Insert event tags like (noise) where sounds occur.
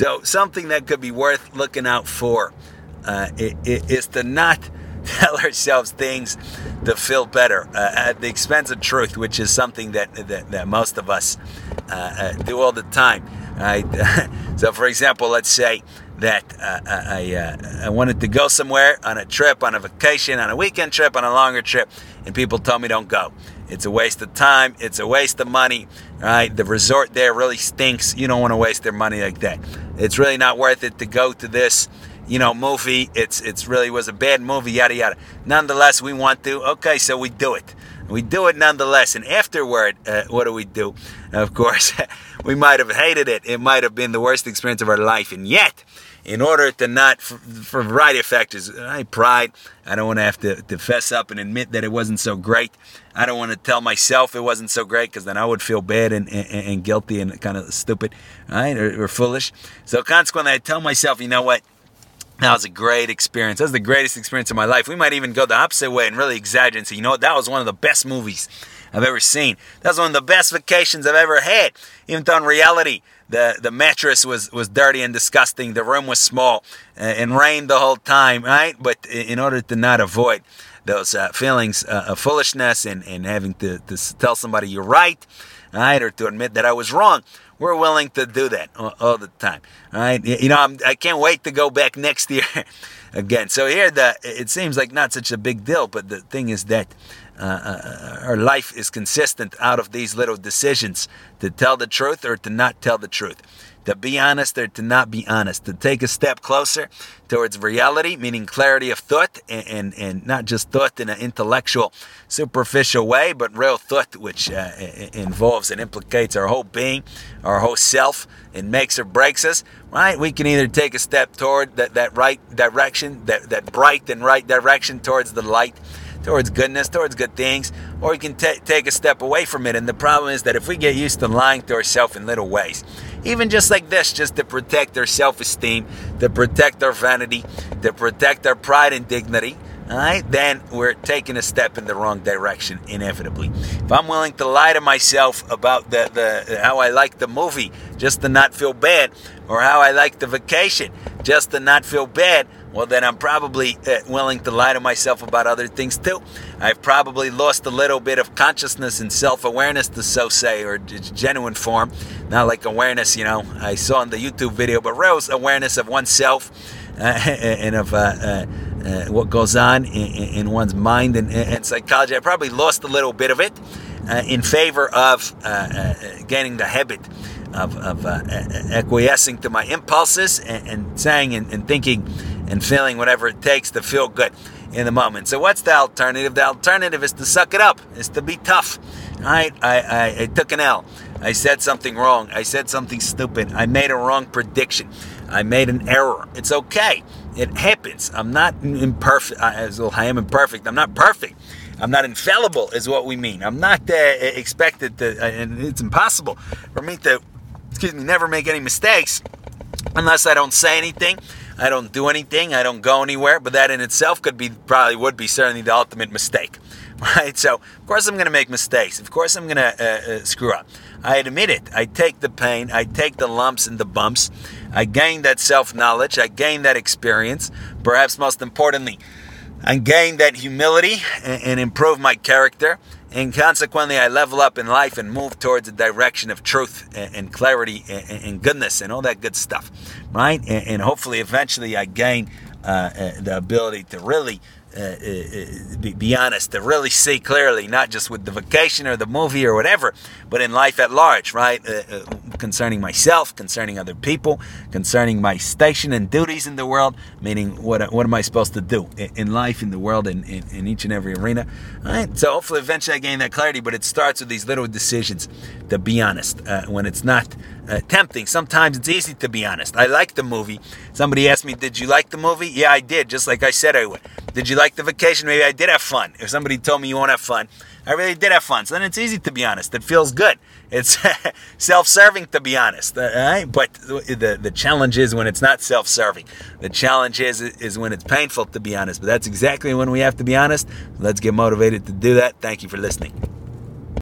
So something that could be worth looking out for uh, is to not (laughs) tell ourselves things to feel better uh, at the expense of truth, which is something that that, that most of us uh, uh do all the time. Right? (laughs) so, for example, let's say that uh, I, uh, I wanted to go somewhere on a trip, on a vacation, on a weekend trip, on a longer trip, and people told me don't go. It's a waste of time. It's a waste of money. Right? The resort there really stinks. You don't want to waste their money like that. It's really not worth it to go to this you know, movie. It's it's really was a bad movie, yada yada. Nonetheless, we want to. Okay, so we do it. We do it nonetheless. And afterward, uh, what do we do? Of course, (laughs) we might have hated it. It might have been the worst experience of our life. And yet, in order to not, for, a variety of factors, I pride. I don't want to have to, to fess up and admit that it wasn't so great. I don't want to tell myself it wasn't so great because then I would feel bad and, and, and, guilty and kind of stupid, right, or, or foolish. So consequently, I tell myself, you know what? That was a great experience. That was the greatest experience of my life. We might even go the opposite way and really exaggerate and say, you know what, that was one of the best movies I've ever seen. That was one of the best vacations I've ever had. Even though in reality, the, the mattress was, was dirty and disgusting, the room was small, uh, and rained the whole time, right? But in order to not avoid those uh, feelings uh, of foolishness and, and having to, to tell somebody you're right, right, or to admit that I was wrong, we're willing to do that all, all the time. All right, you know, I'm, I can not wait to go back (laughs) next year again. So here, the it seems like not such a big deal, but the thing is that uh, uh, our life is consistent out of these little decisions to tell the truth or to not tell the truth to be honest or to not be honest, to take a step closer towards reality, meaning clarity of thought, and, and, and not just thought in an intellectual, superficial way, but real thought, which uh, involves and implicates our whole being, our whole self, and makes or breaks us, right? We can either take a step toward that, that right direction, that, that bright and right direction towards the light towards goodness, towards good things, or we can t- take a step away from it. And the problem is that if we get used to lying to ourselves in little ways, even just like this, just to protect our self esteem, to protect our vanity, to protect our pride and dignity, all right, then we're taking a step in the wrong direction inevitably. If I'm willing to lie to myself about the, the how I like the movie just to not feel bad, or how I like the vacation just to not feel bad, well, then I'm probably uh, willing to lie to myself about other things too. I've probably lost a little bit of consciousness and self awareness, to so say, or genuine form. Not like awareness, you know, I saw in the YouTube video, but real awareness of oneself uh, (laughs) and of. Uh, uh, uh, what goes on in, in one's mind and, and, psychology. I probably lost a little bit of it uh, in favor of gaining the habit of, of acquiescing to my impulses and, and saying and, and thinking and feeling whatever it takes to feel good in the moment. So what's the alternative? The alternative is to suck it up, is to be tough. Right? I, I, I took an L. I said something wrong. I said something stupid. I made a wrong prediction. I made an error. It's okay. It happens. I'm not imperfect. I, I am imperfect. I'm not perfect. I'm not infallible, is what we mean. I'm not uh, expected to, uh, and it's impossible for me to, excuse me, never make any mistakes unless I don't say anything I don't do anything, I don't go anywhere, but that in itself could be probably would be certainly the ultimate mistake. (laughs) Right? So, of course, I'm going to make mistakes. Of course, I'm going to uh, uh, screw up. I admit it. I take the pain, I take the lumps and the bumps. I gain that self knowledge, I gain that experience. Perhaps most importantly, I gain that humility and, and improve my character. And consequently, I level up in life and move towards a direction of truth and, clarity and, goodness and all that good stuff, right? And, and hopefully, eventually, I gain uh, uh, the ability to really uh, uh, uh, be, be, honest, to really see clearly, not just with the vacation or the movie or whatever, but in life at large, right? Uh, uh, concerning myself, concerning other people, concerning my station and duties in the world, meaning what, what am I supposed to do in, in life, in the world, in, in, in, each and every arena, right? So hopefully eventually I gain that clarity, but it starts with these little decisions to be honest uh, when it's not tempting. Sometimes it's easy to be honest. I like the movie. Somebody asked me, Did you like the movie? Yeah, I did, just like I said I would. Did you like the vacation? Maybe I did have fun. If somebody told me you won't have fun, I really did have fun. So then it's easy to be honest. It feels good. It's (laughs) self-serving to be honest. Uh, right? But the, the challenge is when it's not self-serving. The challenge is is when it's painful to be honest. But that's exactly when we have to be honest. Let's get motivated to do that. Thank you for listening.